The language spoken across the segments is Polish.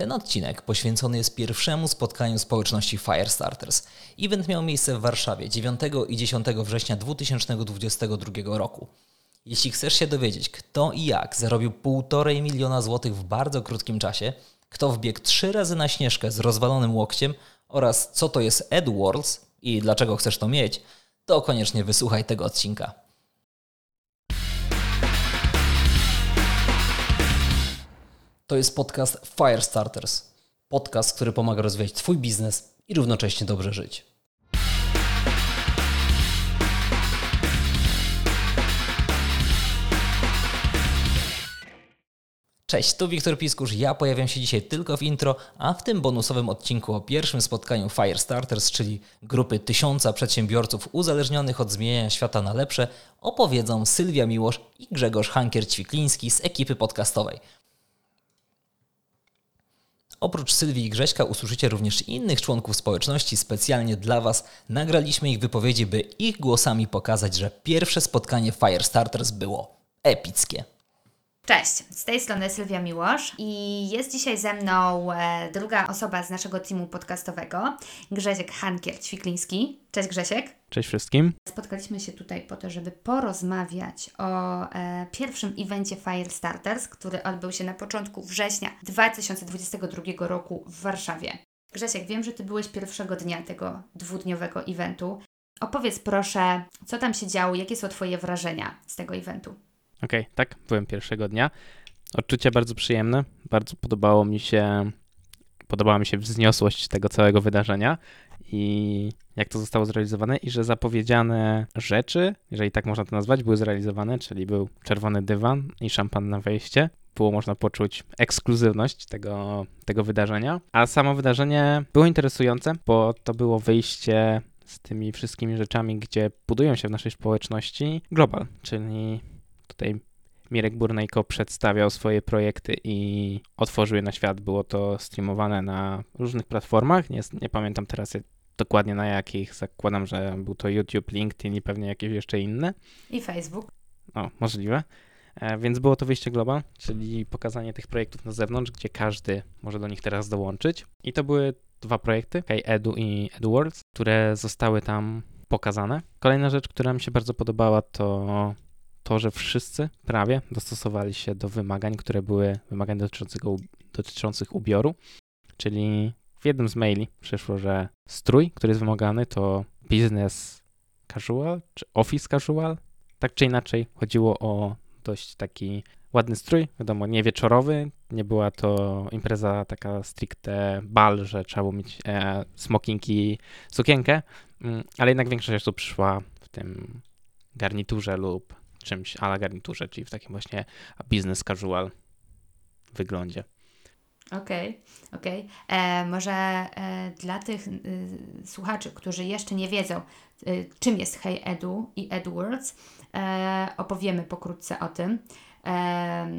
Ten odcinek poświęcony jest pierwszemu spotkaniu społeczności Firestarters. Event miał miejsce w Warszawie 9 i 10 września 2022 roku. Jeśli chcesz się dowiedzieć, kto i jak zarobił 1,5 miliona złotych w bardzo krótkim czasie, kto wbiegł trzy razy na śnieżkę z rozwalonym łokciem oraz co to jest AdWords i dlaczego chcesz to mieć, to koniecznie wysłuchaj tego odcinka. To jest podcast Firestarters. Podcast, który pomaga rozwijać Twój biznes i równocześnie dobrze żyć. Cześć, tu Wiktor Piskusz. Ja pojawiam się dzisiaj tylko w intro, a w tym bonusowym odcinku o pierwszym spotkaniu Firestarters, czyli grupy tysiąca przedsiębiorców uzależnionych od zmieniania świata na lepsze, opowiedzą Sylwia Miłosz i Grzegorz Hankier-Ćwikliński z ekipy podcastowej. Oprócz Sylwii i Grześka usłyszycie również innych członków społeczności. Specjalnie dla Was nagraliśmy ich wypowiedzi, by ich głosami pokazać, że pierwsze spotkanie Firestarters było epickie. Cześć, z tej strony Sylwia Miłosz i jest dzisiaj ze mną e, druga osoba z naszego teamu podcastowego, Grzesiek Hankier-Ćwikliński. Cześć Grzesiek. Cześć wszystkim. Spotkaliśmy się tutaj po to, żeby porozmawiać o e, pierwszym evencie Firestarters, który odbył się na początku września 2022 roku w Warszawie. Grzesiek, wiem, że Ty byłeś pierwszego dnia tego dwudniowego eventu. Opowiedz proszę, co tam się działo, jakie są Twoje wrażenia z tego eventu? Okej, okay, tak, byłem pierwszego dnia. Odczucia bardzo przyjemne, bardzo podobało mi się, podobała mi się wzniosłość tego całego wydarzenia i jak to zostało zrealizowane i że zapowiedziane rzeczy, jeżeli tak można to nazwać, były zrealizowane, czyli był czerwony dywan i szampan na wejście. Było można poczuć ekskluzywność tego, tego wydarzenia. A samo wydarzenie było interesujące, bo to było wyjście z tymi wszystkimi rzeczami, gdzie budują się w naszej społeczności global, czyli tutaj Mirek Burnejko przedstawiał swoje projekty i otworzył je na świat. Było to streamowane na różnych platformach. Nie, nie pamiętam teraz dokładnie na jakich. Zakładam, że był to YouTube, LinkedIn i pewnie jakieś jeszcze inne. I Facebook. O, możliwe. E, więc było to wyjście global, czyli pokazanie tych projektów na zewnątrz, gdzie każdy może do nich teraz dołączyć. I to były dwa projekty, Hey Edu i EduWords, które zostały tam pokazane. Kolejna rzecz, która mi się bardzo podobała, to to, że wszyscy prawie dostosowali się do wymagań, które były wymagań dotyczących ubioru, czyli w jednym z maili przyszło, że strój, który jest wymagany, to business casual czy office casual. Tak czy inaczej, chodziło o dość taki ładny strój, wiadomo, nie wieczorowy, nie była to impreza taka stricte bal, że trzeba było mieć e, smoking i sukienkę, mm, ale jednak większość osób przyszła w tym garniturze lub czymś a la garniturze, czyli w takim właśnie business casual wyglądzie. Okej, okay, okej. Okay. E, może e, dla tych y, słuchaczy, którzy jeszcze nie wiedzą, y, czym jest Hey Edu i EdWords, e, opowiemy pokrótce o tym. E,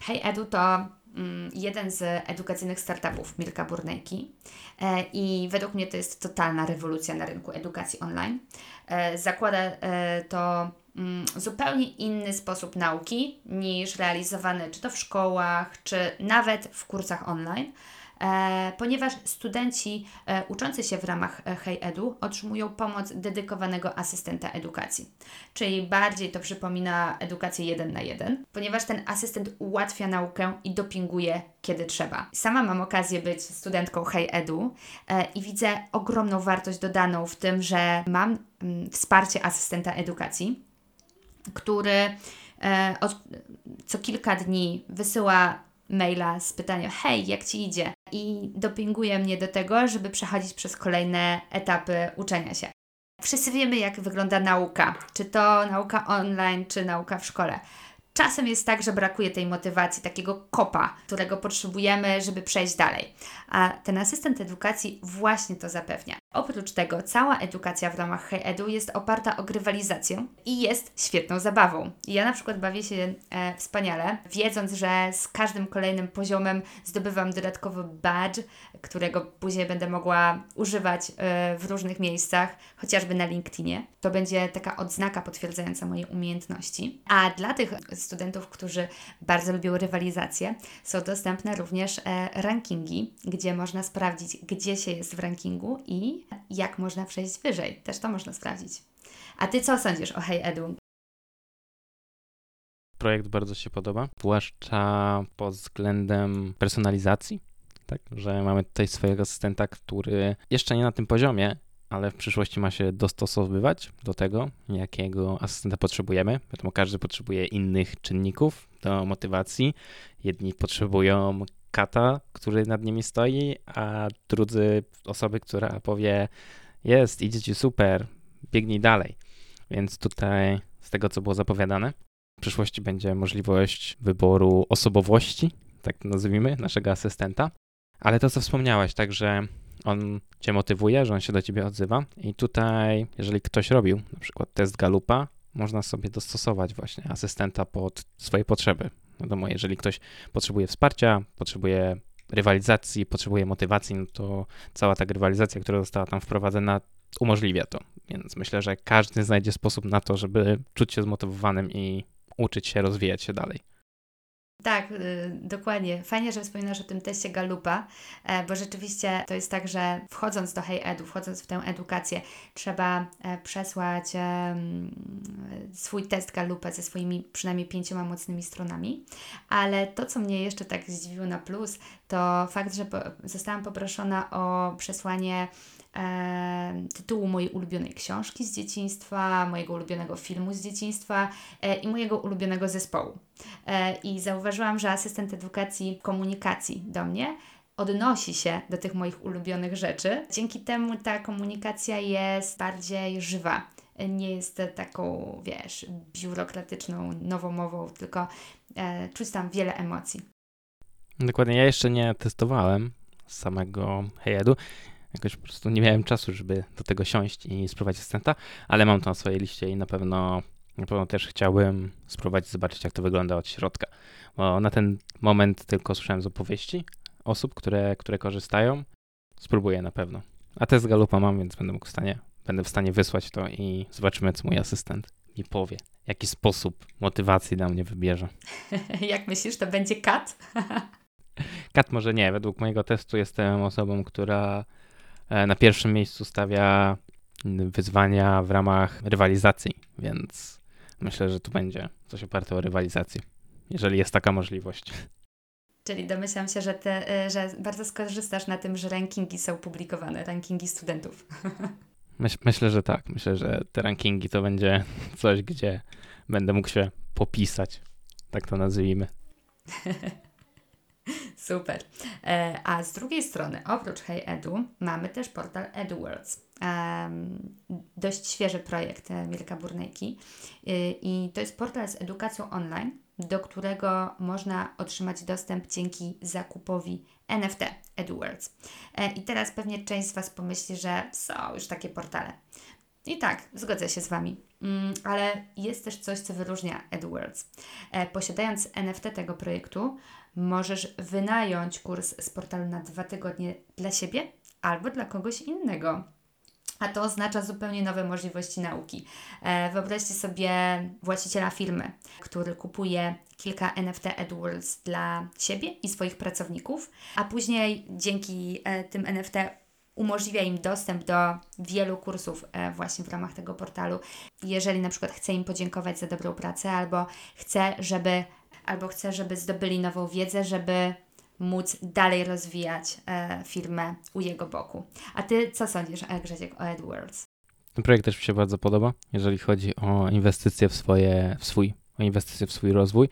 hey Edu to mm, jeden z edukacyjnych startupów Milka Burnejki e, i według mnie to jest totalna rewolucja na rynku edukacji online. E, zakłada to zupełnie inny sposób nauki niż realizowany czy to w szkołach, czy nawet w kursach online. E, ponieważ studenci e, uczący się w ramach e, Hey Edu otrzymują pomoc dedykowanego asystenta edukacji. Czyli bardziej to przypomina edukację jeden na jeden, ponieważ ten asystent ułatwia naukę i dopinguje kiedy trzeba. Sama mam okazję być studentką Hey Edu i widzę ogromną wartość dodaną w tym, że mam mm, wsparcie asystenta edukacji który e, od, co kilka dni wysyła maila z pytaniem: Hej, jak ci idzie? I dopinguje mnie do tego, żeby przechodzić przez kolejne etapy uczenia się. Wszyscy wiemy, jak wygląda nauka, czy to nauka online, czy nauka w szkole. Czasem jest tak, że brakuje tej motywacji, takiego kopa, którego potrzebujemy, żeby przejść dalej. A ten asystent edukacji właśnie to zapewnia. Oprócz tego, cała edukacja w ramach Hey Edu jest oparta o grywalizację i jest świetną zabawą. Ja na przykład bawię się e, wspaniale, wiedząc, że z każdym kolejnym poziomem zdobywam dodatkowy badge, którego później będę mogła używać e, w różnych miejscach, chociażby na LinkedInie. To będzie taka odznaka potwierdzająca moje umiejętności. A dla tych studentów, którzy bardzo lubią rywalizację, są dostępne również e, rankingi, gdzie można sprawdzić, gdzie się jest w rankingu i jak można przejść wyżej. Też to można sprawdzić. A Ty co sądzisz o Hey Edu? Projekt bardzo się podoba, zwłaszcza pod względem personalizacji, tak, że mamy tutaj swojego asystenta, który jeszcze nie na tym poziomie, ale w przyszłości ma się dostosowywać do tego, jakiego asystenta potrzebujemy. Wiadomo, każdy potrzebuje innych czynników do motywacji. Jedni potrzebują kata, który nad nimi stoi, a drudzy osoby, która powie: Jest, idzie ci super, biegnij dalej. Więc tutaj, z tego co było zapowiadane, w przyszłości będzie możliwość wyboru osobowości, tak to nazwijmy, naszego asystenta. Ale to, co wspomniałaś, także on cię motywuje, że on się do ciebie odzywa. I tutaj, jeżeli ktoś robił na przykład test Galupa, można sobie dostosować właśnie asystenta pod swoje potrzeby. Wiadomo, jeżeli ktoś potrzebuje wsparcia, potrzebuje rywalizacji, potrzebuje motywacji, no to cała ta rywalizacja, która została tam wprowadzona, umożliwia to. Więc myślę, że każdy znajdzie sposób na to, żeby czuć się zmotywowanym i uczyć się, rozwijać się dalej. Tak, y, dokładnie. Fajnie, że wspominasz o tym teście Galupa, e, bo rzeczywiście to jest tak, że wchodząc do Hey Edu, wchodząc w tę edukację, trzeba e, przesłać swój test Galupa ze swoimi przynajmniej pięcioma mocnymi stronami, ale to, co mnie jeszcze tak zdziwiło na plus, to fakt, że zostałam poproszona o przesłanie e, tytułu mojej ulubionej książki z dzieciństwa, mojego ulubionego filmu z dzieciństwa e, i mojego ulubionego zespołu. E, I zauważyłam, że asystent edukacji komunikacji do mnie odnosi się do tych moich ulubionych rzeczy. Dzięki temu ta komunikacja jest bardziej żywa. Nie jest taką, wiesz, biurokratyczną, nowomową, tylko e, czuć tam wiele emocji. Dokładnie, ja jeszcze nie testowałem samego Heyedu. Jakoś po prostu nie miałem czasu, żeby do tego siąść i spróbować asystenta, ale mam to na swojej liście i na pewno, na pewno też chciałbym spróbować zobaczyć, jak to wygląda od środka. Bo na ten moment tylko słyszałem z opowieści osób, które, które korzystają. Spróbuję na pewno. A test Galupa mam, więc będę mógł w stanie, będę w stanie wysłać to i zobaczymy, co mój asystent mi powie. Jaki sposób motywacji dla mnie wybierze. jak myślisz, to będzie kat? kat może nie. Według mojego testu jestem osobą, która na pierwszym miejscu stawia wyzwania w ramach rywalizacji, więc myślę, że tu będzie coś oparte o rywalizację, jeżeli jest taka możliwość. Czyli domyślam się, że, te, e, że bardzo skorzystasz na tym, że rankingi są publikowane, rankingi studentów. Myś, myślę, że tak. Myślę, że te rankingi to będzie coś, gdzie będę mógł się popisać. Tak to nazwijmy. Super. E, a z drugiej strony, oprócz Hey Edu, mamy też portal EduWorlds. Um, dość świeży projekt e, Mirka Burnejki. E, I to jest portal z edukacją online, do którego można otrzymać dostęp dzięki zakupowi NFT EduWorlds. I teraz pewnie część z Was pomyśli, że są już takie portale. I tak, zgodzę się z Wami. Mm, ale jest też coś, co wyróżnia EduWorlds. Posiadając NFT tego projektu, możesz wynająć kurs z portalu na dwa tygodnie dla siebie albo dla kogoś innego. A to oznacza zupełnie nowe możliwości nauki. E, wyobraźcie sobie właściciela firmy, który kupuje kilka NFT AdWords dla siebie i swoich pracowników, a później dzięki e, tym NFT umożliwia im dostęp do wielu kursów e, właśnie w ramach tego portalu. Jeżeli na przykład chce im podziękować za dobrą pracę albo chce, żeby albo chce, żeby zdobyli nową wiedzę, żeby móc dalej rozwijać e, firmę u jego boku. A ty co sądzisz, e, Grzesiek, o AdWords? Ten projekt też mi się bardzo podoba, jeżeli chodzi o inwestycje w swoje, w swój, o inwestycje w swój rozwój.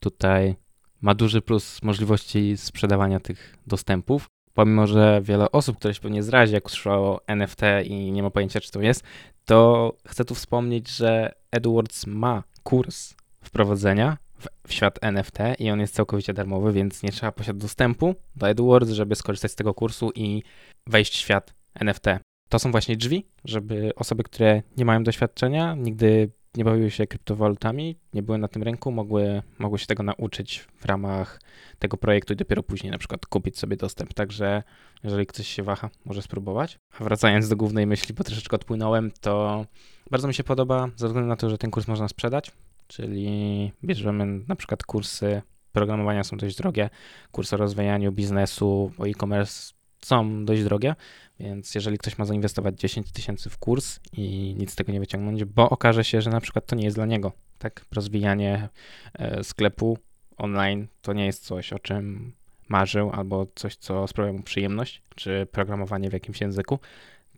Tutaj ma duży plus możliwości sprzedawania tych dostępów. Pomimo, że wiele osób, które się pewnie zrazi, jak usłyszało NFT i nie ma pojęcia, czy to jest, to chcę tu wspomnieć, że AdWords ma kurs wprowadzenia w, świat NFT i on jest całkowicie darmowy, więc nie trzeba posiadać dostępu do AdWords, żeby skorzystać z tego kursu i wejść w świat NFT. To są właśnie drzwi, żeby osoby, które nie mają doświadczenia, nigdy nie bawiły się kryptowalutami, nie były na tym rynku, mogły, mogły się tego nauczyć w ramach tego projektu i dopiero później na przykład kupić sobie dostęp. Także jeżeli ktoś się waha, może spróbować. A wracając do głównej myśli, bo troszeczkę odpłynąłem, to bardzo mi się podoba, ze względu na to, że ten kurs można sprzedać czyli bierzemy na przykład kursy programowania są dość drogie, kursy o rozwijaniu biznesu, o e-commerce są dość drogie, więc jeżeli ktoś ma zainwestować 10 tysięcy w kurs i nic z tego nie wyciągnąć, bo okaże się, że na przykład to nie jest dla niego, tak? Rozwijanie e, sklepu online to nie jest coś, o czym marzył, albo coś, co sprawia mu przyjemność, czy programowanie w jakimś języku,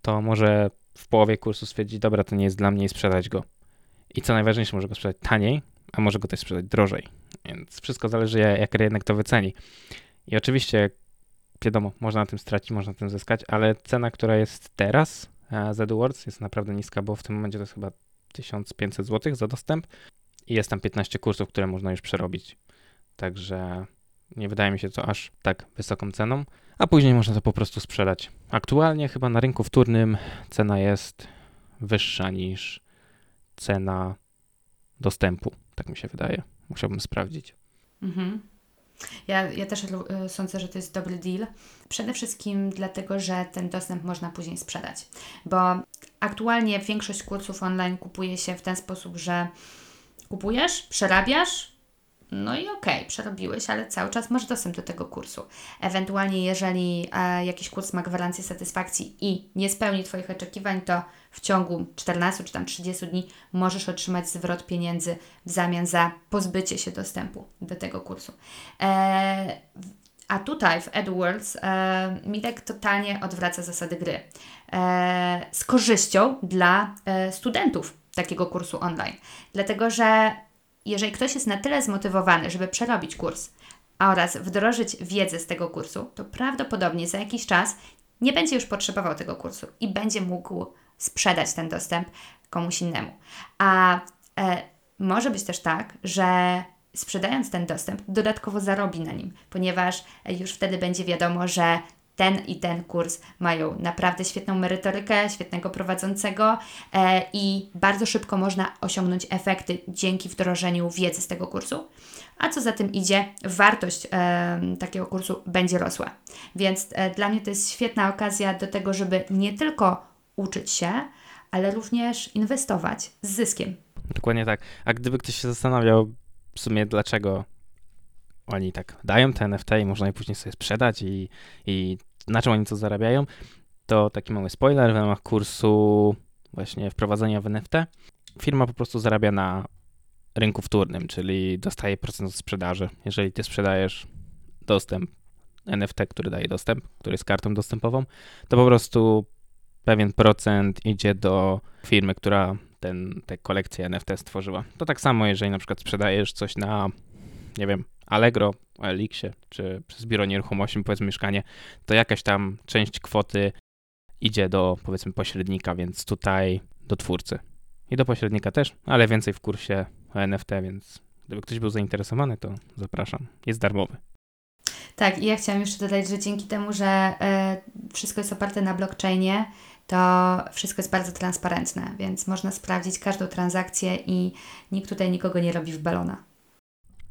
to może w połowie kursu stwierdzić, dobra, to nie jest dla mnie i sprzedać go. I co najważniejsze, może go sprzedać taniej, a może go też sprzedać drożej. Więc wszystko zależy, jak rynek to wyceni. I oczywiście, wiadomo, można na tym stracić, można na tym zyskać, ale cena, która jest teraz z AdWords jest naprawdę niska, bo w tym momencie to jest chyba 1500 zł za dostęp i jest tam 15 kursów, które można już przerobić. Także nie wydaje mi się to aż tak wysoką ceną, a później można to po prostu sprzedać. Aktualnie chyba na rynku wtórnym cena jest wyższa niż cena dostępu, tak mi się wydaje. Musiałbym sprawdzić. Mhm. Ja, ja też y, sądzę, że to jest dobry deal. Przede wszystkim dlatego, że ten dostęp można później sprzedać. Bo aktualnie większość kursów online kupuje się w ten sposób, że kupujesz, przerabiasz, no i okej, okay, przerobiłeś, ale cały czas masz dostęp do tego kursu. Ewentualnie, jeżeli e, jakiś kurs ma gwarancję satysfakcji i nie spełni Twoich oczekiwań, to w ciągu 14 czy tam 30 dni możesz otrzymać zwrot pieniędzy w zamian za pozbycie się dostępu do tego kursu. E, a tutaj w AdWords e, Midek totalnie odwraca zasady gry e, z korzyścią dla e, studentów takiego kursu online. Dlatego, że jeżeli ktoś jest na tyle zmotywowany, żeby przerobić kurs oraz wdrożyć wiedzę z tego kursu, to prawdopodobnie za jakiś czas nie będzie już potrzebował tego kursu i będzie mógł sprzedać ten dostęp komuś innemu. A e, może być też tak, że sprzedając ten dostęp, dodatkowo zarobi na nim, ponieważ już wtedy będzie wiadomo, że ten i ten kurs mają naprawdę świetną merytorykę, świetnego prowadzącego e, i bardzo szybko można osiągnąć efekty dzięki wdrożeniu wiedzy z tego kursu. A co za tym idzie, wartość e, takiego kursu będzie rosła. Więc e, dla mnie to jest świetna okazja do tego, żeby nie tylko uczyć się, ale również inwestować z zyskiem. Dokładnie tak. A gdyby ktoś się zastanawiał w sumie dlaczego oni tak dają te NFT i można je później sobie sprzedać i, i na czym oni co zarabiają, to taki mały spoiler w ramach kursu właśnie wprowadzenia w NFT. Firma po prostu zarabia na rynku wtórnym, czyli dostaje procent od sprzedaży. Jeżeli ty sprzedajesz dostęp NFT, który daje dostęp, który jest kartą dostępową, to po prostu pewien procent idzie do firmy, która ten, tę kolekcję NFT stworzyła. To tak samo, jeżeli na przykład sprzedajesz coś na, nie wiem, Allegro, Elixie, czy przez biuro nieruchomości, powiedzmy mieszkanie, to jakaś tam część kwoty idzie do, powiedzmy, pośrednika, więc tutaj do twórcy. I do pośrednika też, ale więcej w kursie NFT, więc gdyby ktoś był zainteresowany, to zapraszam. Jest darmowy. Tak, i ja chciałam jeszcze dodać, że dzięki temu, że y, wszystko jest oparte na blockchainie, to wszystko jest bardzo transparentne, więc można sprawdzić każdą transakcję i nikt tutaj nikogo nie robi w balona.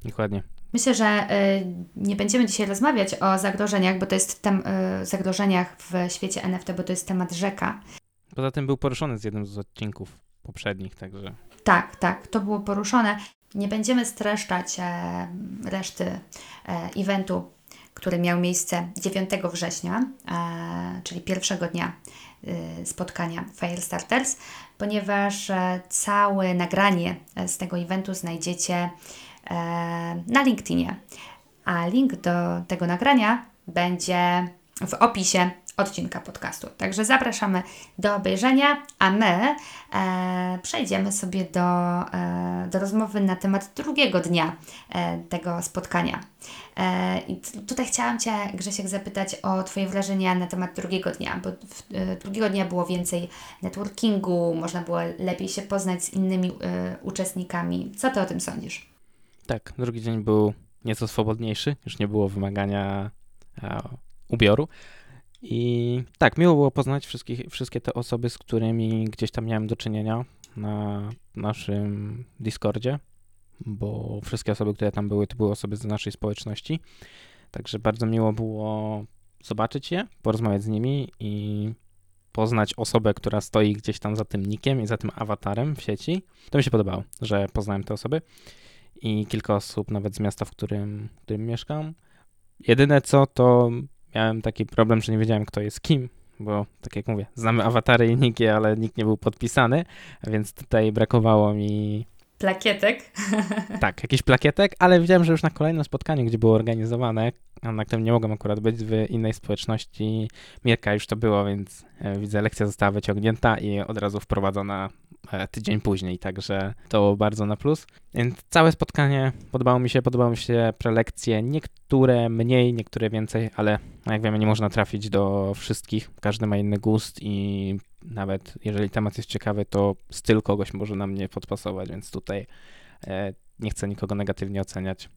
Dokładnie. Myślę, że y, nie będziemy dzisiaj rozmawiać o zagrożeniach, bo to jest tem, y, zagrożeniach w świecie NFT, bo to jest temat rzeka. Poza tym był poruszony z jednym z odcinków poprzednich, także. Tak, tak, to było poruszone. Nie będziemy streszczać e, reszty e, eventu, który miał miejsce 9 września, e, czyli pierwszego dnia spotkania Firestarters, ponieważ całe nagranie z tego eventu znajdziecie na LinkedInie. A link do tego nagrania będzie w opisie odcinka podcastu. Także zapraszamy do obejrzenia, a my e, przejdziemy sobie do, e, do rozmowy na temat drugiego dnia e, tego spotkania. E, I tutaj chciałam Cię, Grzesiek, zapytać o Twoje wrażenia na temat drugiego dnia, bo w, e, drugiego dnia było więcej networkingu, można było lepiej się poznać z innymi uczestnikami. Co Ty o tym sądzisz? Tak, drugi dzień był nieco swobodniejszy, już nie było wymagania e, ubioru. I tak, miło było poznać wszystkich, wszystkie te osoby, z którymi gdzieś tam miałem do czynienia na naszym Discordzie, bo wszystkie osoby, które tam były, to były osoby z naszej społeczności. Także bardzo miło było zobaczyć je, porozmawiać z nimi i poznać osobę, która stoi gdzieś tam za tym nikiem i za tym awatarem w sieci. To mi się podobało, że poznałem te osoby i kilka osób nawet z miasta, w którym, w którym mieszkam. Jedyne co, to miałem taki problem, że nie wiedziałem, kto jest kim, bo tak jak mówię, znamy awatary i niki, ale nikt nie był podpisany, więc tutaj brakowało mi Plakietek. tak, jakiś plakietek, ale widziałem, że już na kolejnym spotkaniu, gdzie było organizowane, a na którym nie mogłem akurat być w innej społeczności, Mirka już to było, więc e, widzę, lekcja została wyciągnięta i od razu wprowadzona tydzień później, także to bardzo na plus. Więc całe spotkanie podobało mi się, podobały mi się prelekcje, niektóre mniej, niektóre więcej, ale no jak wiemy, nie można trafić do wszystkich, każdy ma inny gust i nawet jeżeli temat jest ciekawy, to styl kogoś może nam nie podpasować, więc tutaj e, nie chcę nikogo negatywnie oceniać.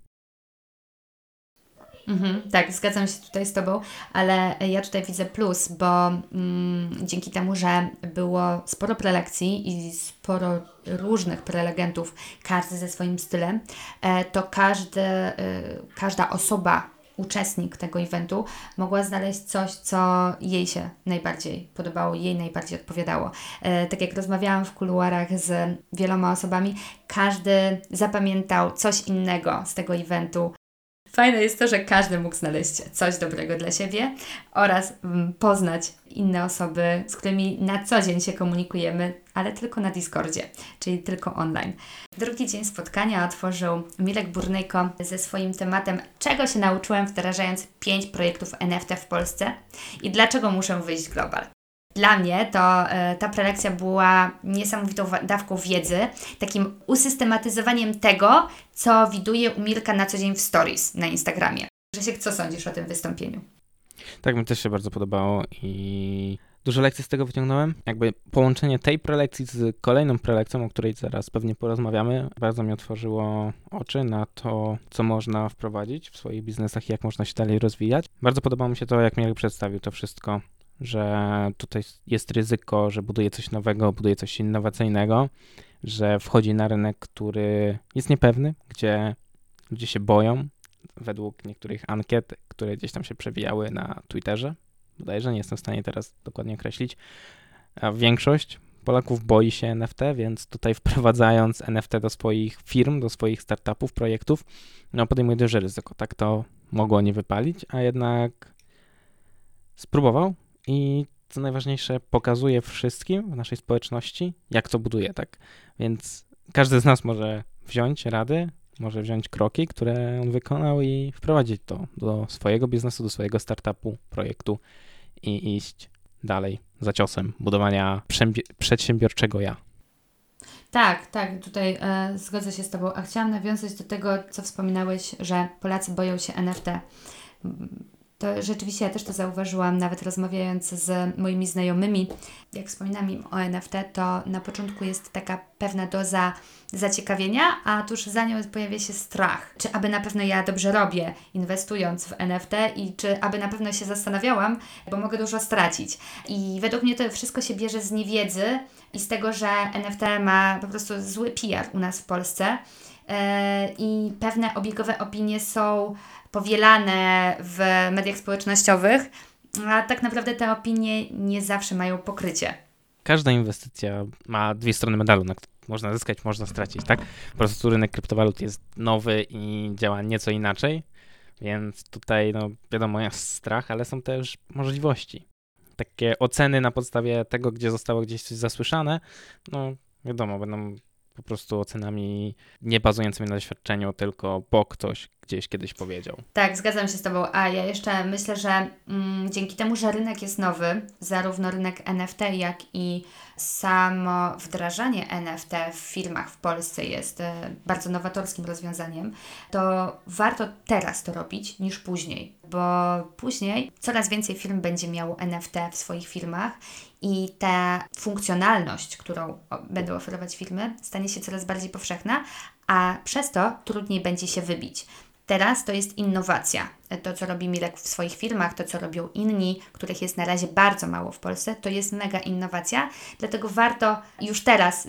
Mhm, tak, zgadzam się tutaj z Tobą, ale ja tutaj widzę plus, bo mm, dzięki temu, że było sporo prelekcji i sporo różnych prelegentów, każdy ze swoim stylem, e, to każdy, e, każda osoba, uczestnik tego eventu mogła znaleźć coś, co jej się najbardziej podobało, jej najbardziej odpowiadało. E, tak jak rozmawiałam w kuluarach z wieloma osobami, każdy zapamiętał coś innego z tego eventu, Fajne jest to, że każdy mógł znaleźć coś dobrego dla siebie oraz mm, poznać inne osoby, z którymi na co dzień się komunikujemy, ale tylko na Discordzie, czyli tylko online. Drugi dzień spotkania otworzył Milek Burnejko ze swoim tematem Czego się nauczyłem wdrażając 5 projektów NFT w Polsce i dlaczego muszę wyjść global. Dla mnie to e, ta prelekcja była niesamowitą dawką wiedzy, takim usystematyzowaniem tego, co widuję u Mirka na co dzień w stories na Instagramie. Grzesiek, co sądzisz o tym wystąpieniu? Tak, mi też się bardzo podobało i dużo lekcji z tego wyciągnąłem. Jakby połączenie tej prelekcji z kolejną prelekcją, o której zaraz pewnie porozmawiamy, bardzo mi otworzyło oczy na to, co można wprowadzić w swoich biznesach i jak można się dalej rozwijać. Bardzo podobało mi się to, jak Mirek przedstawił to wszystko że tutaj jest ryzyko, że buduje coś nowego, buduje coś innowacyjnego, że wchodzi na rynek, który jest niepewny, gdzie ludzie się boją, według niektórych ankiet, które gdzieś tam się przewijały na Twitterze. Bodajże nie jestem w stanie teraz dokładnie określić. A większość Polaków boi się NFT, więc tutaj wprowadzając NFT do swoich firm, do swoich startupów, projektów, no podejmuje duże ryzyko. Tak to mogło nie wypalić, a jednak spróbował, i co najważniejsze, pokazuje wszystkim w naszej społeczności, jak to buduje, tak? Więc każdy z nas może wziąć rady, może wziąć kroki, które on wykonał i wprowadzić to do swojego biznesu, do swojego startupu, projektu i iść dalej za ciosem budowania przedsiębiorczego ja. Tak, tak, tutaj e, zgodzę się z Tobą. A chciałam nawiązać do tego, co wspominałeś, że Polacy boją się NFT to rzeczywiście ja też to zauważyłam, nawet rozmawiając z moimi znajomymi. Jak wspominam im o NFT, to na początku jest taka pewna doza zaciekawienia, a tuż za nią pojawia się strach. Czy aby na pewno ja dobrze robię, inwestując w NFT i czy aby na pewno się zastanawiałam, bo mogę dużo stracić. I według mnie to wszystko się bierze z niewiedzy i z tego, że NFT ma po prostu zły PR u nas w Polsce. E, I pewne obiegowe opinie są powielane w mediach społecznościowych, a tak naprawdę te opinie nie zawsze mają pokrycie. Każda inwestycja ma dwie strony medalu, na można zyskać, można stracić, tak? Po prostu rynek kryptowalut jest nowy i działa nieco inaczej, więc tutaj, no wiadomo, jest strach, ale są też możliwości. Takie oceny na podstawie tego, gdzie zostało gdzieś coś zasłyszane, no wiadomo, będą po prostu ocenami nie bazującymi na doświadczeniu, tylko bo ktoś gdzieś kiedyś powiedział. Tak, zgadzam się z Tobą. A ja jeszcze myślę, że mm, dzięki temu, że rynek jest nowy, zarówno rynek NFT, jak i samo wdrażanie NFT w firmach w Polsce jest e, bardzo nowatorskim rozwiązaniem, to warto teraz to robić niż później, bo później coraz więcej firm będzie miało NFT w swoich firmach i ta funkcjonalność, którą będą oferować firmy, stanie się coraz bardziej powszechna, a przez to trudniej będzie się wybić. Teraz to jest innowacja. To, co robi Mirek w swoich firmach, to, co robią inni, których jest na razie bardzo mało w Polsce, to jest mega innowacja. Dlatego warto już teraz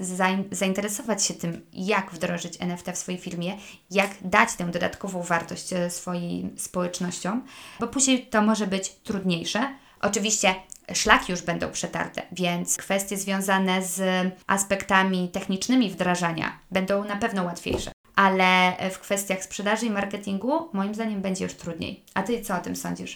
zainteresować się tym, jak wdrożyć NFT w swojej firmie, jak dać tę dodatkową wartość e, swoim społecznościom, bo później to może być trudniejsze, Oczywiście szlaki już będą przetarte, więc kwestie związane z aspektami technicznymi wdrażania będą na pewno łatwiejsze. Ale w kwestiach sprzedaży i marketingu, moim zdaniem, będzie już trudniej. A ty co o tym sądzisz?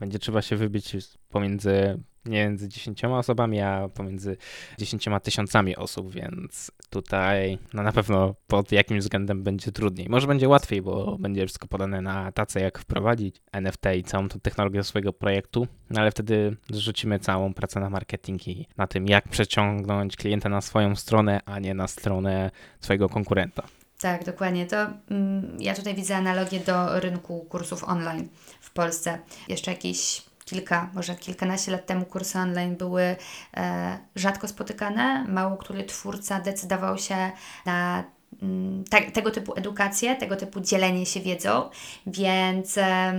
Będzie trzeba się wybić pomiędzy między 10 osobami, a pomiędzy 10 tysiącami osób, więc tutaj no na pewno pod jakimś względem będzie trudniej. Może będzie łatwiej, bo będzie wszystko podane na tace, jak wprowadzić NFT i całą tą technologię swojego projektu, no ale wtedy zrzucimy całą pracę na marketing i na tym, jak przeciągnąć klienta na swoją stronę, a nie na stronę swojego konkurenta. Tak, dokładnie. To mm, ja tutaj widzę analogię do rynku kursów online w Polsce. Jeszcze jakieś kilka, może kilkanaście lat temu kursy online były e, rzadko spotykane. Mało który twórca decydował się na mm, te, tego typu edukację, tego typu dzielenie się wiedzą, więc e,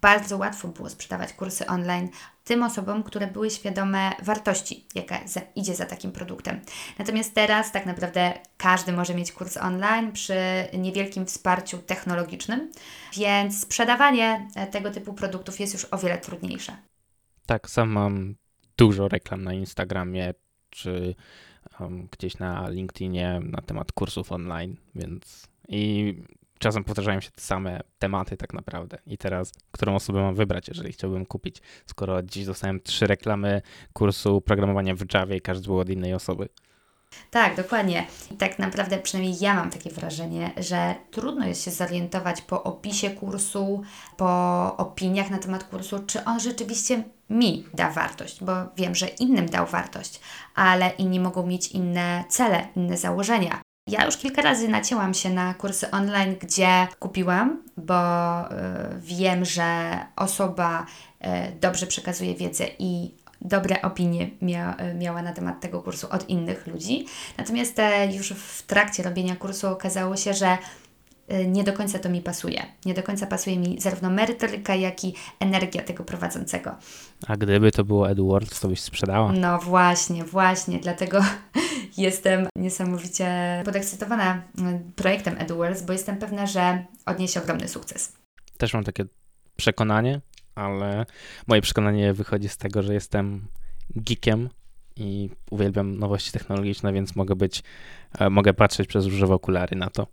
bardzo łatwo było sprzedawać kursy online tym osobom, które były świadome wartości, jaka za, idzie za takim produktem. Natomiast teraz tak naprawdę każdy może mieć kurs online przy niewielkim wsparciu technologicznym, więc sprzedawanie e, tego typu produktów jest już o wiele trudniejsze. Tak, sam mam dużo reklam na Instagramie czy um, gdzieś na LinkedInie na temat kursów online, więc i czasem powtarzają się te same tematy tak naprawdę. I teraz, którą osobę mam wybrać, jeżeli chciałbym kupić, skoro dziś dostałem trzy reklamy kursu programowania w Java i każdy był od innej osoby. Tak, dokładnie. I tak naprawdę przynajmniej ja mam takie wrażenie, że trudno jest się zorientować po opisie kursu, po opiniach na temat kursu, czy on rzeczywiście mi da wartość, bo wiem, że innym dał wartość, ale inni mogą mieć inne cele, inne założenia. Ja już kilka razy nacięłam się na kursy online, gdzie kupiłam, bo y, wiem, że osoba y, dobrze przekazuje wiedzę i dobre opinie mia, miała na temat tego kursu od innych ludzi. Natomiast e, już w trakcie robienia kursu okazało się, że nie do końca to mi pasuje. Nie do końca pasuje mi zarówno merytoryka, jak i energia tego prowadzącego. A gdyby to było Edwards, to byś sprzedała? No właśnie, właśnie. Dlatego jestem niesamowicie podekscytowana mm, projektem Edwards, bo jestem pewna, że odniesie ogromny sukces. Też mam takie przekonanie, ale moje przekonanie wychodzi z tego, że jestem geekiem i uwielbiam nowości technologiczne, więc mogę być, e, mogę patrzeć przez różowe okulary na to.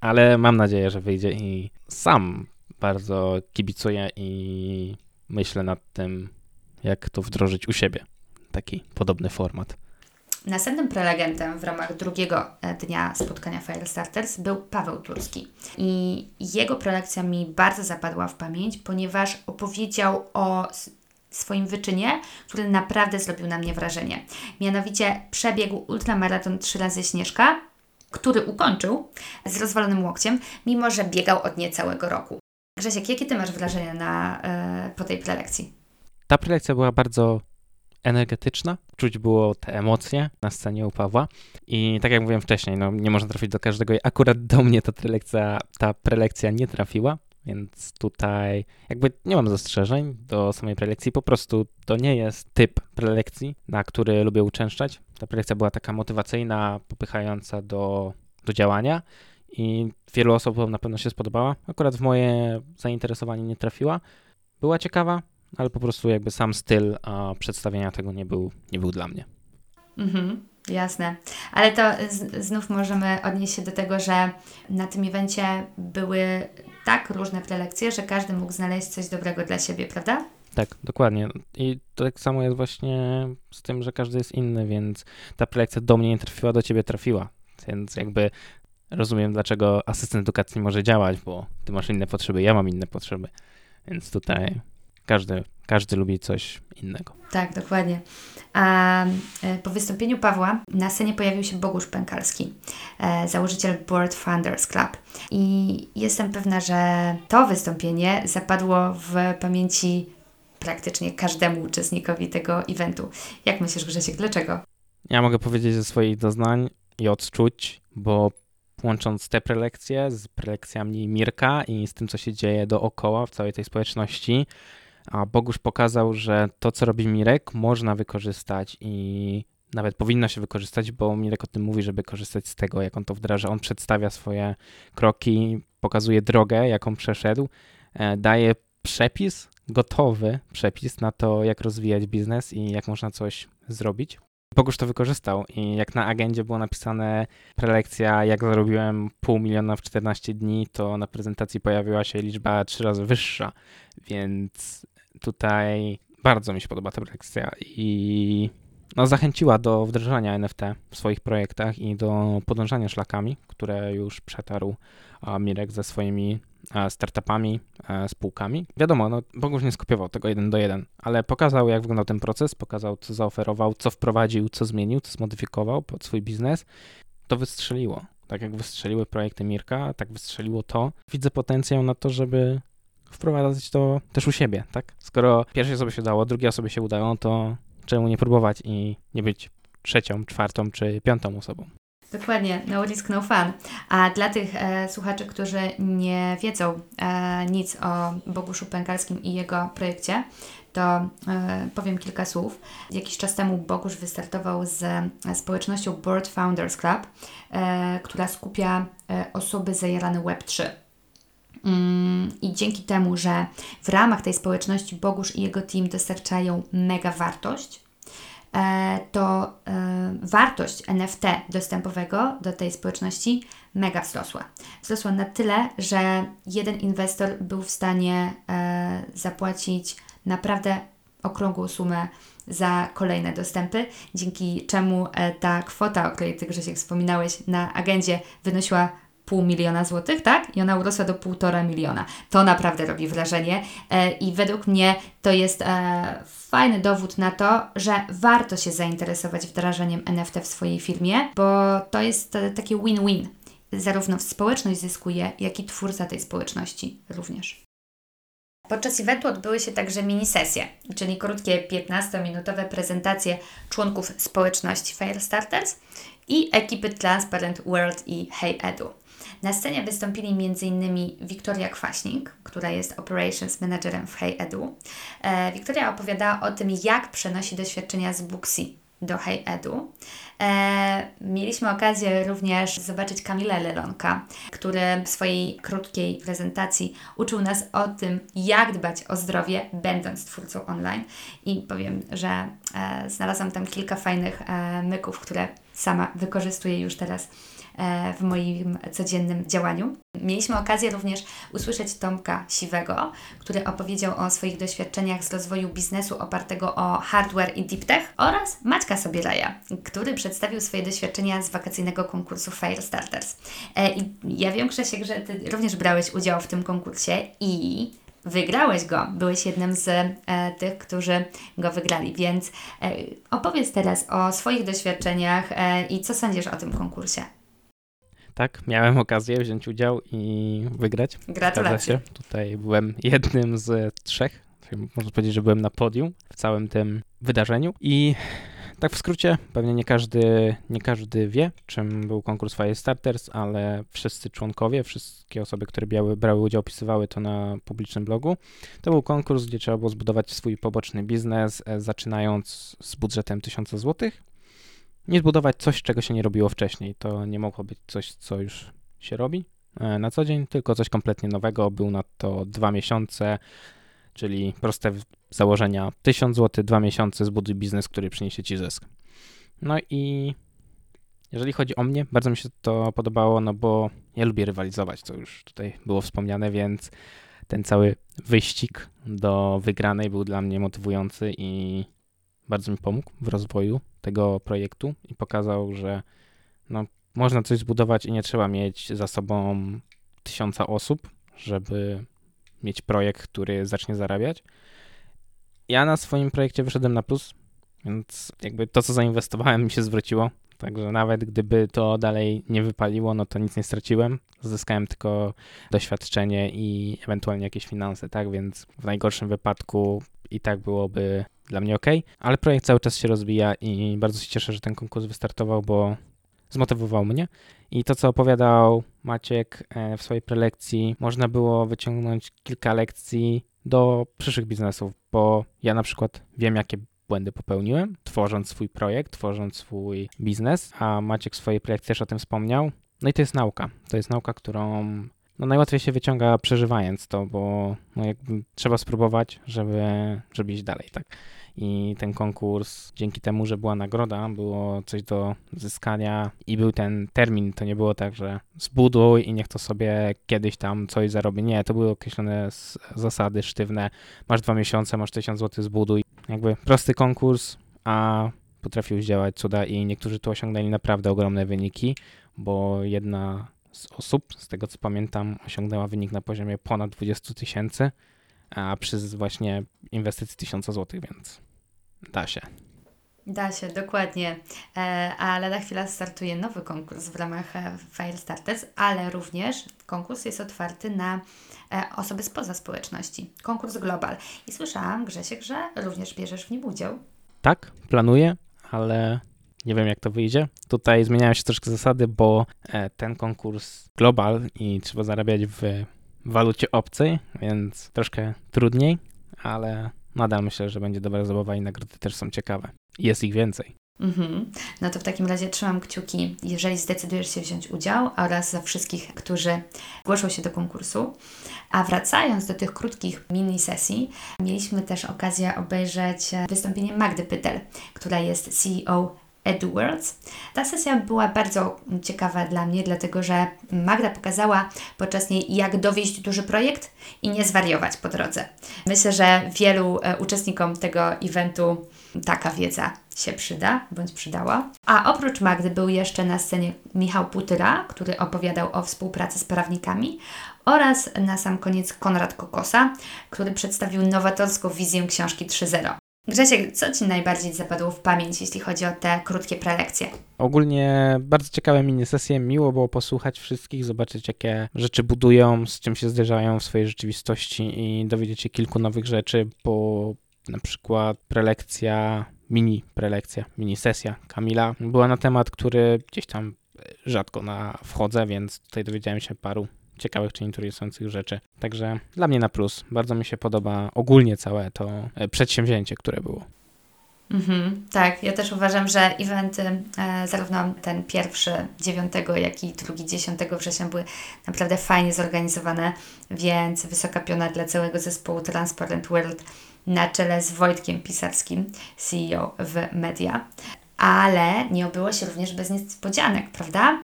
Ale mam nadzieję, że wyjdzie i sam bardzo kibicuję i myślę nad tym, jak to wdrożyć u siebie. Taki podobny format. Następnym prelegentem w ramach drugiego e, dnia spotkania Firestarters był Paweł Turski. I jego prelekcja mi bardzo zapadła w pamięć, ponieważ opowiedział o swoim wyczynie, który naprawdę zrobił na mnie wrażenie. Mianowicie przebiegł ultramaraton trzy razy Śnieżka, który ukończył z rozwalonym łokciem, mimo że biegał od niecałego roku. Grzesiek, jakie Ty masz wrażenie na, yy, po tej prelekcji? Ta prelekcja była bardzo energetyczna. Czuć było te emocje na scenie u Pawła. I tak jak mówiłem wcześniej, no, nie można trafić do każdego. I akurat do mnie ta prelekcja, ta prelekcja nie trafiła, więc tutaj jakby nie mam zastrzeżeń do samej prelekcji. Po prostu to nie jest typ prelekcji, na który lubię uczęszczać. Ta prelekcja była taka motywacyjna, popychająca do, do działania. I wielu osobom na pewno się spodobała. Akurat w moje zainteresowanie nie trafiła. Była ciekawa, ale po prostu jakby sam styl a, przedstawienia tego nie był, nie był dla mnie. Mhm, jasne. Ale to z, znów możemy odnieść się do tego, że na tym evencie były tak różne prelekcje, że każdy mógł znaleźć coś dobrego dla siebie, prawda? Tak, dokładnie. I to tak samo jest właśnie z tym, że każdy jest inny, więc ta prelekcja do mnie nie trafiła, do ciebie trafiła. Więc jakby rozumiem, dlaczego asystent edukacji może działać, bo ty masz inne potrzeby, ja mam inne potrzeby. Więc tutaj każdy, każdy lubi coś innego. Tak, dokładnie. A e, po wystąpieniu Pawła na scenie pojawił się Bogusz Pękalski, e, założyciel Board Founders Club. I jestem pewna, że to wystąpienie zapadło w pamięci praktycznie każdemu uczestnikowi tego eventu. Jak myślisz, Grzesiek, dlaczego? Ja mogę powiedzieć ze swoich doznań i odczuć, bo łącząc te prelekcje z prelekcjami Mirka i z tym, co się dzieje dookoła w całej tej społeczności, a Bogusz pokazał, że to, co robi Mirek, można wykorzystać i nawet powinno się wykorzystać, bo Mirek o tym mówi, żeby korzystać z tego, jak on to wdraża. On przedstawia swoje kroki, pokazuje drogę, jaką przeszedł, e, daje przepis, gotowy przepis na to, jak rozwijać biznes i jak można coś zrobić. Bogusz to wykorzystał i jak na agendzie było napisane prelekcja, jak zarobiłem pół miliona w 14 dni, to na prezentacji pojawiła się liczba trzy razy wyższa, więc tutaj bardzo mi się podoba ta prelekcja i no, zachęciła do wdrażania NFT w swoich projektach i do podążania szlakami, które już przetarł Mirek ze swoimi startupami, spółkami. Wiadomo, no, Bogusz nie skopiował tego jeden do jeden, ale pokazał, jak wyglądał ten proces, pokazał, co zaoferował, co wprowadził, co zmienił, co zmodyfikował pod swój biznes. To wystrzeliło. Tak jak wystrzeliły projekty Mirka, tak wystrzeliło to. Widzę potencjał na to, żeby wprowadzać to też u siebie, tak? Skoro pierwszej osobie się dało, drugiej osobie się udało, to czemu nie próbować i nie być trzecią, czwartą czy piątą osobą? Dokładnie, no risk, no fun. A dla tych e, słuchaczy, którzy nie wiedzą e, nic o Boguszu Pękalskim i jego projekcie, to e, powiem kilka słów. Jakiś czas temu Bogusz wystartował z e, społecznością Board Founders Club, e, która skupia e, osoby zajarane Web3. Mm, I dzięki temu, że w ramach tej społeczności Bogusz i jego team dostarczają mega wartość, to e, wartość NFT dostępowego do tej społeczności mega wzrosła. Wzrosła na tyle, że jeden inwestor był w stanie e, zapłacić naprawdę okrągłą sumę za kolejne dostępy, dzięki czemu ta kwota, o której Ty Grzesiek wspominałeś na agendzie, wynosiła pół miliona złotych, tak? I ona urosła do półtora miliona. To naprawdę robi wrażenie e, i według mnie to jest e, fajny dowód na to, że warto się zainteresować wdrażaniem NFT w swojej firmie, bo to jest e, takie win-win. Zarówno społeczność zyskuje, jak i twórca tej społeczności również. Podczas eventu odbyły się także mini sesje, czyli krótkie 15-minutowe prezentacje członków społeczności Firestarters i ekipy Transparent World i Hey Edu. Na scenie wystąpili m.in. Wiktoria Kwaśnik, która jest Operations Managerem w Hey Edu. E, Wiktoria opowiadała o tym, jak przenosi doświadczenia z Booksy do Hey Edu. E, mieliśmy okazję również zobaczyć Kamilę Lelonka, który w swojej krótkiej prezentacji uczył nas o tym, jak dbać o zdrowie, będąc twórcą online. I powiem, że e, znalazłam tam kilka fajnych e, myków, które sama wykorzystuję już teraz w moim codziennym działaniu. Mieliśmy okazję również usłyszeć Tomka Siwego, który opowiedział o swoich doświadczeniach z rozwoju biznesu opartego o hardware i deep tech oraz Maćka Sobieraja, który przedstawił swoje doświadczenia z wakacyjnego konkursu Fire Starters. E, I ja wiem, Krzysiek, że Ty również brałeś udział w tym konkursie i wygrałeś go. Byłeś jednym z e, tych, którzy go wygrali, więc e, opowiedz teraz o swoich doświadczeniach e, i co sądzisz o tym konkursie. Tak, miałem okazję wziąć udział i wygrać. Gratulacje. Tutaj byłem jednym z trzech. Można powiedzieć, że byłem na podium w całym tym wydarzeniu. I tak w skrócie, pewnie nie każdy, nie każdy wie, czym był konkurs Starters, ale wszyscy członkowie, wszystkie osoby, które biały, brały udział, opisywały to na publicznym blogu. To był konkurs, gdzie trzeba było zbudować swój poboczny biznes, e, zaczynając z budżetem 1000 zł nie zbudować coś, czego się nie robiło wcześniej. To nie mogło być coś, co już się robi e, na co dzień, tylko coś kompletnie nowego. Był na to dwa miesiące, czyli proste założenia 1000 zł, dwa miesiące, zbuduj biznes, który przyniesie ci zysk. No i jeżeli chodzi o mnie, bardzo mi się to podobało, no bo ja lubię rywalizować, co już tutaj było wspomniane, więc ten cały wyścig do wygranej był dla mnie motywujący i bardzo mi pomógł w rozwoju tego projektu i pokazał, że no, można coś zbudować i nie trzeba mieć za sobą tysiąca osób, żeby mieć projekt, który zacznie zarabiać. Ja na swoim projekcie wyszedłem na plus, więc jakby to, co zainwestowałem, mi się zwróciło. Także nawet gdyby to dalej nie wypaliło, no to nic nie straciłem. Zyskałem tylko doświadczenie i ewentualnie jakieś finanse, tak? Więc w najgorszym wypadku i tak byłoby dla mnie ok, ale projekt cały czas się rozwija i bardzo się cieszę, że ten konkurs wystartował, bo zmotywował mnie. I to, co opowiadał Maciek e, w swojej prelekcji, można było wyciągnąć kilka lekcji do przyszłych biznesów, bo ja na przykład wiem, jakie błędy popełniłem, tworząc swój projekt, tworząc swój biznes, a Maciek w swojej prelekcji też o tym wspomniał. No i to jest nauka. To jest nauka, którą no najłatwiej się wyciąga przeżywając to, bo no jakby trzeba spróbować, żeby, żeby iść dalej, tak. I ten konkurs, dzięki temu, że była nagroda, było coś do zyskania i był ten termin. To nie było tak, że zbuduj i niech to sobie kiedyś tam coś zarobi. Nie, to były określone zasady sztywne. Masz dwa miesiące, masz tysiąc złotych, zbuduj. Jakby prosty konkurs, a potrafił zdziałać cuda i niektórzy tu osiągnęli naprawdę ogromne wyniki, bo jedna z osób, z tego co pamiętam, osiągnęła wynik na poziomie ponad 20 tysięcy, a przy właśnie inwestycji 1000 zł, więc da się. Da się, dokładnie. E, a lada chwila startuje nowy konkurs w ramach e, Firestarters, ale również konkurs jest otwarty na e, osoby spoza społeczności. Konkurs Global. I słyszałam, Grzesiek, że również bierzesz w nim udział. Tak, planuję, ale nie wiem jak to wyjdzie. Tutaj zmieniają się troszkę zasady, bo ten konkurs Global i trzeba zarabiać w walucie obcej, więc troszkę trudniej, ale nadal myślę, że będzie dobra zabawa i nagrody też są ciekawe. Jest ich więcej. Mhm. No to w takim razie trzymam kciuki, jeżeli zdecydujesz się wziąć udział oraz za wszystkich, którzy zgłoszą się do konkursu. A wracając do tych krótkich mini sesji, mieliśmy też okazję obejrzeć wystąpienie Magdy Pytel, która jest CEO EduWords. Ta sesja była bardzo ciekawa dla mnie, dlatego że Magda pokazała podczas niej, jak dowieść duży projekt i nie zwariować po drodze. Myślę, że wielu e, uczestnikom tego eventu taka wiedza się przyda, bądź przydała. A oprócz Magdy był jeszcze na scenie Michał Putyra, który opowiadał o współpracy z prawnikami oraz na sam koniec Konrad Kokosa, który przedstawił nowatorską wizję książki 3.0. Grzesiek, co Ci najbardziej zapadło w pamięć, jeśli chodzi o te krótkie prelekcje? Ogólnie bardzo ciekawe mini sesje. Miło było posłuchać wszystkich, zobaczyć jakie rzeczy budują, z czym się zderzają w swojej rzeczywistości i dowiedzieć się kilku nowych rzeczy, bo na przykład prelekcja, mini prelekcja, mini sesja Kamila była na temat, który gdzieś tam rzadko na wchodzę, więc tutaj dowiedziałem się paru ciekawych czy interesujących rzeczy. Także dla mnie na plus. Bardzo mi się podoba ogólnie całe to e, przedsięwzięcie, które było. Mhm, tak, ja też uważam, że eventy, e, zarówno ten pierwszy 9, jak i drugi 10 września były naprawdę fajnie zorganizowane, więc wysoka piona dla całego zespołu Transparent World na czele z Wojtkiem Pisarskim, CEO w Media. Ale nie obyło się również bez niespodzianek, prawda?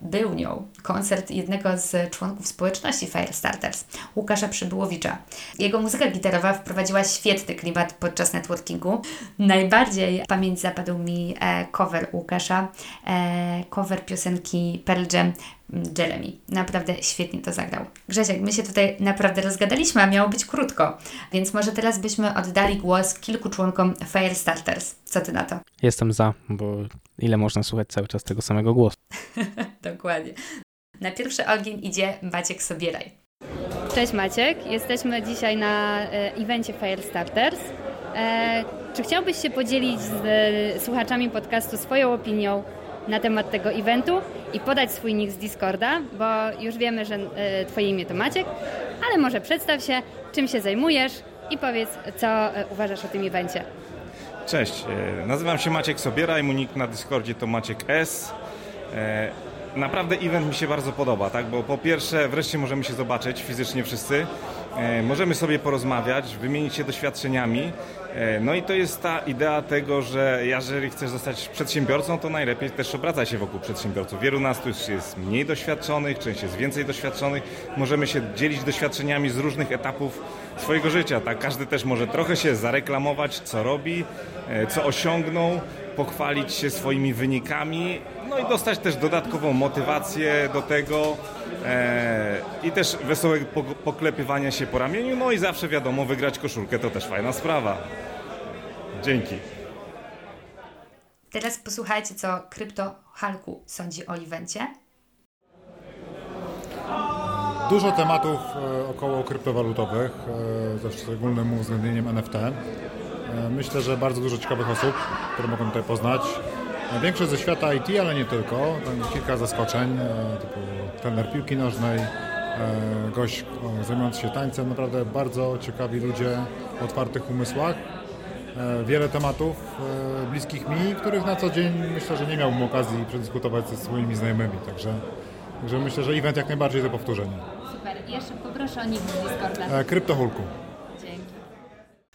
Był nią koncert jednego z członków społeczności Firestarters, Łukasza Przybyłowicza. Jego muzyka gitarowa wprowadziła świetny klimat podczas networkingu. Najbardziej pamięć zapadł mi e, cover Łukasza, e, cover piosenki Pearl Jam Jeremy. Naprawdę świetnie to zagrał. Grzesiek, my się tutaj naprawdę rozgadaliśmy, a miało być krótko, więc może teraz byśmy oddali głos kilku członkom Firestarters. Co Ty na to? Jestem za, bo ile można słuchać cały czas tego samego głosu. Dokładnie. Na pierwszy ogień idzie Maciek Sobieraj. Cześć Maciek, jesteśmy dzisiaj na e, evencie Firestarters. E, czy chciałbyś się podzielić z e, słuchaczami podcastu swoją opinią na temat tego eventu i podać swój nick z Discorda, bo już wiemy, że e, Twoje imię to Maciek, ale może przedstaw się, czym się zajmujesz i powiedz, co uważasz o tym evencie. Cześć, nazywam się Maciek Sobiera i mój nick na Discordzie to Maciek S. Naprawdę event mi się bardzo podoba, tak? bo po pierwsze wreszcie możemy się zobaczyć fizycznie wszyscy, możemy sobie porozmawiać, wymienić się doświadczeniami, E, no i to jest ta idea tego, że jeżeli chcesz zostać przedsiębiorcą, to najlepiej też obracać się wokół przedsiębiorców. Wielu nas tu jest mniej doświadczonych, część jest więcej doświadczonych. Możemy się dzielić doświadczeniami z różnych etapów swojego życia. Tak? Każdy też może trochę się zareklamować, co robi, e, co osiągnął, pochwalić się swoimi wynikami, no i dostać też dodatkową motywację do tego e, i też wesołego poklepywania się po ramieniu, no i zawsze wiadomo, wygrać koszulkę to też fajna sprawa. Dzięki. Teraz posłuchajcie, co Krypto Halku sądzi o evencie. Dużo tematów e, około kryptowalutowych, e, ze szczególnym uwzględnieniem NFT. E, myślę, że bardzo dużo ciekawych osób, które mogą tutaj poznać. Większość ze świata IT, ale nie tylko. Tam kilka zaskoczeń, typu trener piłki nożnej, gość zajmujący się tańcem. Naprawdę bardzo ciekawi ludzie o otwartych umysłach. Wiele tematów bliskich mi, których na co dzień myślę, że nie miałbym okazji przedyskutować ze swoimi znajomymi. Także, także myślę, że event jak najbardziej do powtórzenia. I jeszcze poproszę o nick z Discorda. E, Kryptohulku.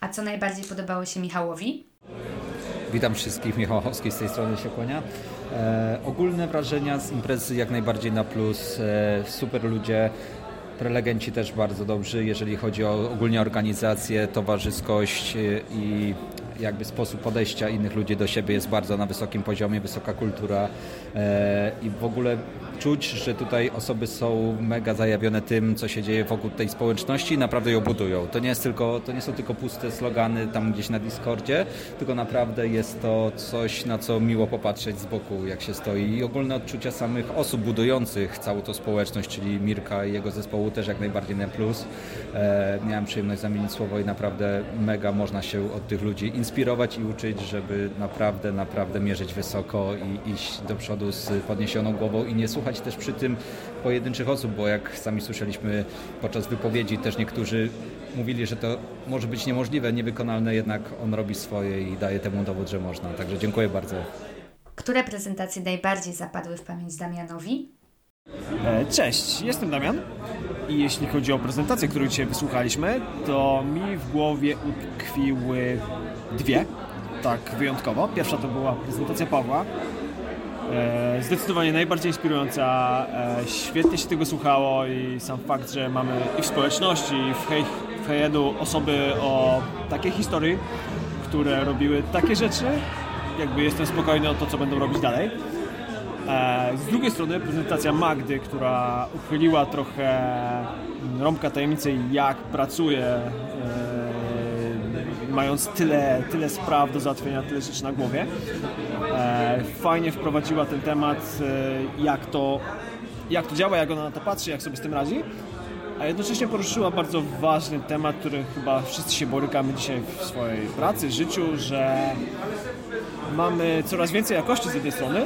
A co najbardziej podobało się Michałowi? Witam wszystkich, Michał Ochowski z tej strony się kłania. E, ogólne wrażenia z imprezy jak najbardziej na plus, e, super ludzie, prelegenci też bardzo dobrzy, jeżeli chodzi o ogólnie organizację, towarzyskość e, i jakby sposób podejścia innych ludzi do siebie jest bardzo na wysokim poziomie, wysoka kultura e, i w ogóle czuć, że tutaj osoby są mega zajawione tym, co się dzieje wokół tej społeczności i naprawdę ją budują. To nie, jest tylko, to nie są tylko puste slogany tam gdzieś na Discordzie, tylko naprawdę jest to coś, na co miło popatrzeć z boku, jak się stoi i ogólne odczucia samych osób budujących całą tą społeczność, czyli Mirka i jego zespołu też jak najbardziej na plus. E, miałem przyjemność zamienić słowo i naprawdę mega można się od tych ludzi inspirować i uczyć, żeby naprawdę, naprawdę mierzyć wysoko i iść do przodu z podniesioną głową i nie słuchać też przy tym pojedynczych osób, bo jak sami słyszeliśmy podczas wypowiedzi, też niektórzy mówili, że to może być niemożliwe, niewykonalne, jednak on robi swoje i daje temu dowód, że można. Także dziękuję bardzo. Które prezentacje najbardziej zapadły w pamięć Damianowi? E, Cześć, jestem Damian i jeśli chodzi o prezentację, którą dzisiaj wysłuchaliśmy, to mi w głowie utkwiły dwie, tak wyjątkowo. Pierwsza to była prezentacja Pawła, Zdecydowanie najbardziej inspirująca. E, Świetnie się tego słuchało i sam fakt, że mamy i w społeczności, i w, hej, w Hejedu osoby o takiej historii, które robiły takie rzeczy, jakby jestem spokojny o to, co będą robić dalej. E, Z drugiej strony prezentacja Magdy, która uchyliła trochę rąbka tajemnicy, jak pracuje, e, mając tyle, tyle spraw do załatwienia, tyle rzeczy na głowie. E, Fajnie wprowadziła ten temat, e, jak to, jak to działa, jak ona na to patrzy, jak sobie z tym radzi. A jednocześnie poruszyła bardzo ważny temat, który chyba wszyscy się borykamy dzisiaj w swojej pracy, życiu, że mamy coraz więcej jakości z jednej strony,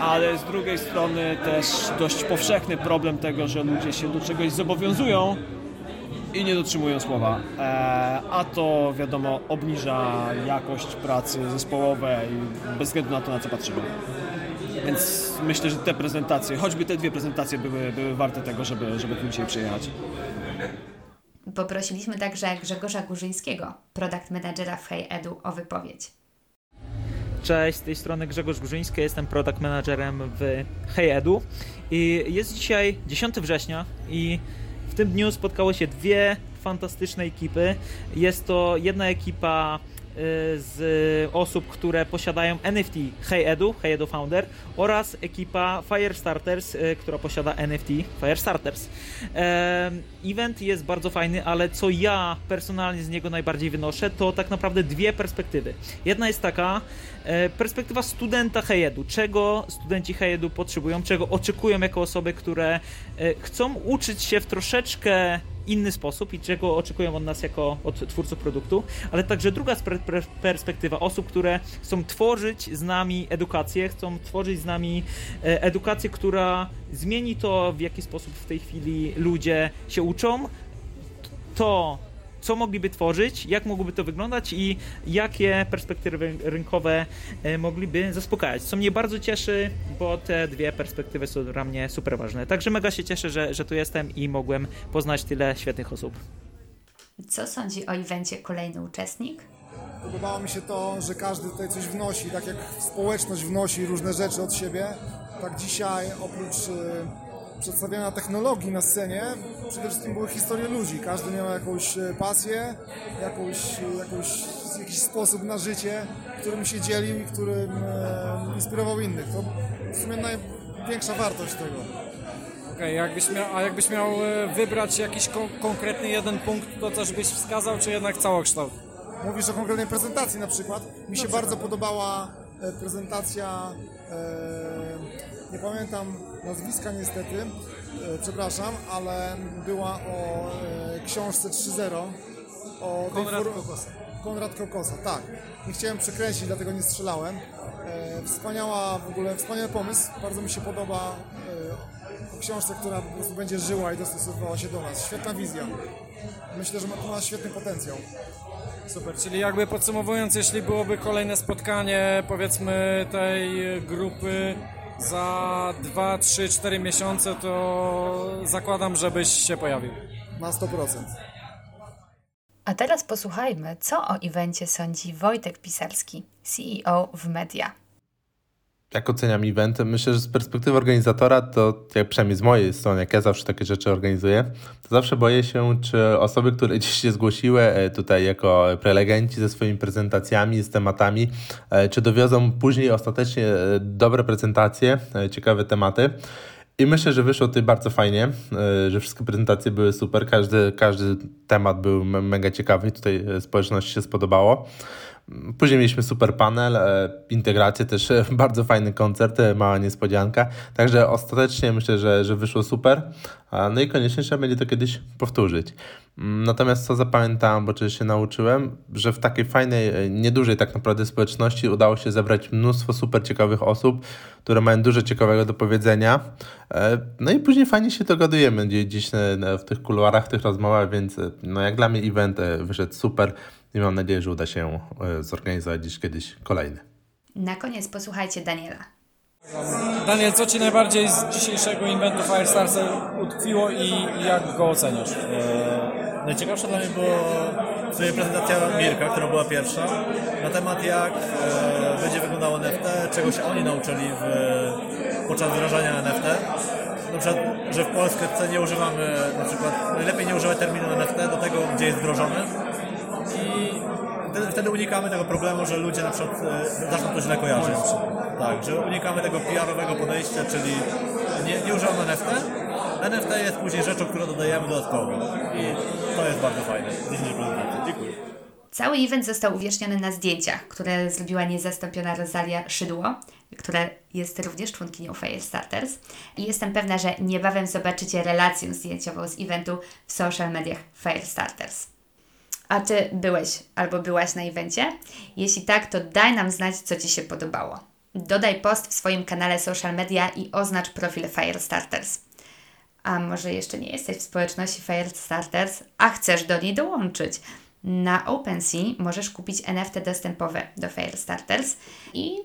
ale z drugiej strony też dość powszechny problem tego, że ludzie się do czegoś zobowiązują i nie dotrzymują słowa. E, a to wiadomo obniża jakość pracy zespołowej bez względu na to, na co patrzymy. Więc myślę, że te prezentacje, choćby te dwie prezentacje były, były warte tego, żeby, żeby tu dzisiaj przyjechać. Poprosiliśmy także Grzegorza Górzyńskiego, product managera w Hey Edu, o wypowiedź. Cześć, z tej strony Grzegorz Górzyński, jestem product managerem w HeyEdu i jest dzisiaj 10 września i tym dniu spotkały się dwie fantastyczne ekipy. Jest to jedna ekipa y, z osób, które posiadają NFT HeyEdu, HeyEdu Founder oraz ekipa Firestarters, y, która posiada NFT Firestarters. Event jest bardzo fajny, ale co ja personalnie z niego najbardziej wynoszę, to tak naprawdę dwie perspektywy. Jedna jest taka, perspektywa studenta HeyEdu. Czego studenci HeyEdu potrzebują, czego oczekują jako osoby, które e, chcą uczyć się w troszeczkę inny sposób i czego oczekują od nas jako od twórców produktu, ale także druga perspektywa osób, które chcą tworzyć z nami edukację, chcą tworzyć z nami e, edukację, która zmieni to, w jaki sposób w tej chwili ludzie się uczą, to co mogliby tworzyć, jak mogłoby to wyglądać i jakie perspektywy rynkowe e, mogliby zaspokajać. Co mnie bardzo cieszy, bo te dwie perspektywy są dla mnie super ważne. Także mega się cieszę, że, że tu jestem i mogłem poznać tyle świetnych osób. Co sądzi o evencie kolejny uczestnik? Podobało mi się to, że każdy tutaj coś wnosi, tak jak społeczność wnosi różne rzeczy od siebie, tak dzisiaj oprócz e, przedstawiania technologii na scenie, przede wszystkim były historie ludzi. Każdy miał jakąś e, pasję, jakąś, jakąś, jakiś sposób na życie, którym się dzielił i którym e, inspirował innych. To w sumie największa wartość tego. Okej, jakbyś miał, a jakbyś miał e, wybrać jakiś ko- konkretny jeden punkt, to coś byś wskazał, czy jednak całokształt? Mówisz o konkretnej prezentacji na przykład. Mi się bardzo podobała e, prezentacja, e, nie pamiętam nazwiska niestety, e, przepraszam, ale była o e, książce 3.0. O tej Konrad for- Kokosa. Konrad Kokosa, tak. Nie chciałem przekręcić, dlatego nie strzelałem. E, wspaniała w ogóle, wspaniały pomysł. Bardzo mi się podoba e, o książce, która po prostu będzie żyła i dostosowała się do nas. Świetna wizja. Myślę, że ma to ma świetny potencjał. Super, czyli jakby podsumowując, jeśli byłoby kolejne spotkanie, powiedzmy, tej grupy za 2, 3, 4 miesiące to zakładam, żebyś się pojawił. Na 100%. A teraz posłuchajmy, co o evencie sądzi Wojtek Pisarski, CEO w Media. Jak oceniam event? Myślę, że z perspektywy organizatora, to jak przynajmniej z mojej strony, jak ja zawsze takie rzeczy organizuję, to zawsze boję się, czy osoby, które dziś się zgłosiły e, tutaj jako prelegenci ze swoimi prezentacjami, z tematami, e, czy dowiozą później ostatecznie e, dobre prezentacje, ciekawe tematy. I myślę, że wyszło tutaj bardzo fajnie, że wszystkie prezentacje były super, każdy, każdy temat był mega ciekawy i tutaj społeczności się spodobało. Później mieliśmy super panel, e, integrację, też e, bardzo fajny koncert, e, mała niespodzianka. Także ostatecznie myślę, że, że wyszło super. No i koniecznie trzeba będzie to kiedyś powtórzyć. Mm, natomiast co zapamiętałem, bo czegoś się nauczyłem, że w takiej fajnej, niedużej tak naprawdę społeczności udało się zebrać mnóstwo super ciekawych osób, które mają dużo ciekawego do powiedzenia. No i później fajnie się dogadujemy gdzieś w tych kuluarach, w tych rozmowach, więc no jak dla mnie event wyszedł super i mam nadzieję, że uda się e, zorganizować dziś kiedyś kolejny. Na koniec posłuchajcie Daniela. Daniel, co Ci najbardziej z dzisiejszego inwentu Firestars utkwiło i jak go oceniasz? E, najciekawsza dla mnie była sobie prezentacja Mirka, która była pierwsza, na temat jak e, będzie wyglądało NFT, czego się oni nauczyli w, podczas wdrażania NFT. Na przykład, że w Polsce nie używamy, na przykład najlepiej nie używać terminu NFT do tego, gdzie jest wdrożony, wtedy unikamy tego problemu, że ludzie na przykład e, zaczną to źle kojarzyć. Tak, że unikamy tego PR-owego podejścia, czyli nie, nie używamy NFT. NFT jest później rzeczą, którą dodajemy dodatkowo. I to jest bardzo fajne. Dziękuję. Cały event został uwieczniony na zdjęciach, które zrobiła niezastąpiona Rosalia Szydło, która jest również członkinią Firestarters. I jestem pewna, że niebawem zobaczycie relację zdjęciową z eventu w social mediach Firestarters. A Ty byłeś albo byłaś na evencie? Jeśli tak, to daj nam znać, co Ci się podobało. Dodaj post w swoim kanale social media i oznacz profil Firestarters. A może jeszcze nie jesteś w społeczności Firestarters, a chcesz do niej dołączyć? Na OpenSea możesz kupić NFT dostępowe do Firestarters i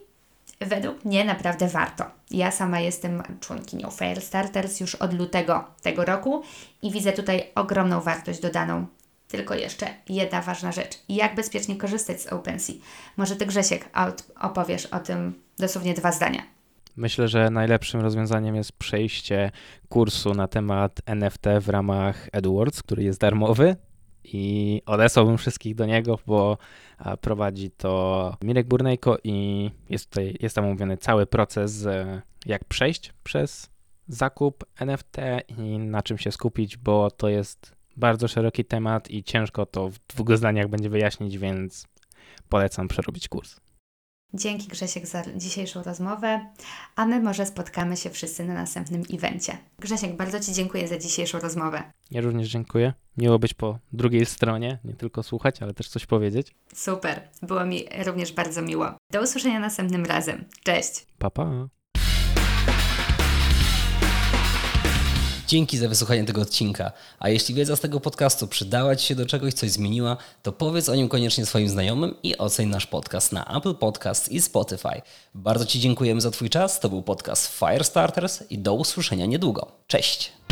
według mnie naprawdę warto. Ja sama jestem członkinią Firestarters już od lutego tego roku i widzę tutaj ogromną wartość dodaną tylko jeszcze jedna ważna rzecz. Jak bezpiecznie korzystać z OpenSea? Może Ty, Grzesiek, opowiesz o tym dosłownie dwa zdania. Myślę, że najlepszym rozwiązaniem jest przejście kursu na temat NFT w ramach AdWords, który jest darmowy i odesłałbym wszystkich do niego, bo prowadzi to Mirek Burnejko i jest tutaj jest tam omówiony cały proces, jak przejść przez zakup NFT i na czym się skupić, bo to jest bardzo szeroki temat i ciężko to w dwóch zdaniach będzie wyjaśnić, więc polecam przerobić kurs. Dzięki Grzesiek za dzisiejszą rozmowę, a my może spotkamy się wszyscy na następnym evencie. Grzesiek, bardzo Ci dziękuję za dzisiejszą rozmowę. Ja również dziękuję. Miło być po drugiej stronie, nie tylko słuchać, ale też coś powiedzieć. Super, było mi również bardzo miło. Do usłyszenia następnym razem. Cześć. Pa, pa. Dzięki za wysłuchanie tego odcinka. A jeśli wiedza z tego podcastu przydała Ci się do czegoś, coś zmieniła, to powiedz o nim koniecznie swoim znajomym i oceń nasz podcast na Apple Podcast i Spotify. Bardzo Ci dziękujemy za Twój czas. To był podcast Firestarters i do usłyszenia niedługo. Cześć!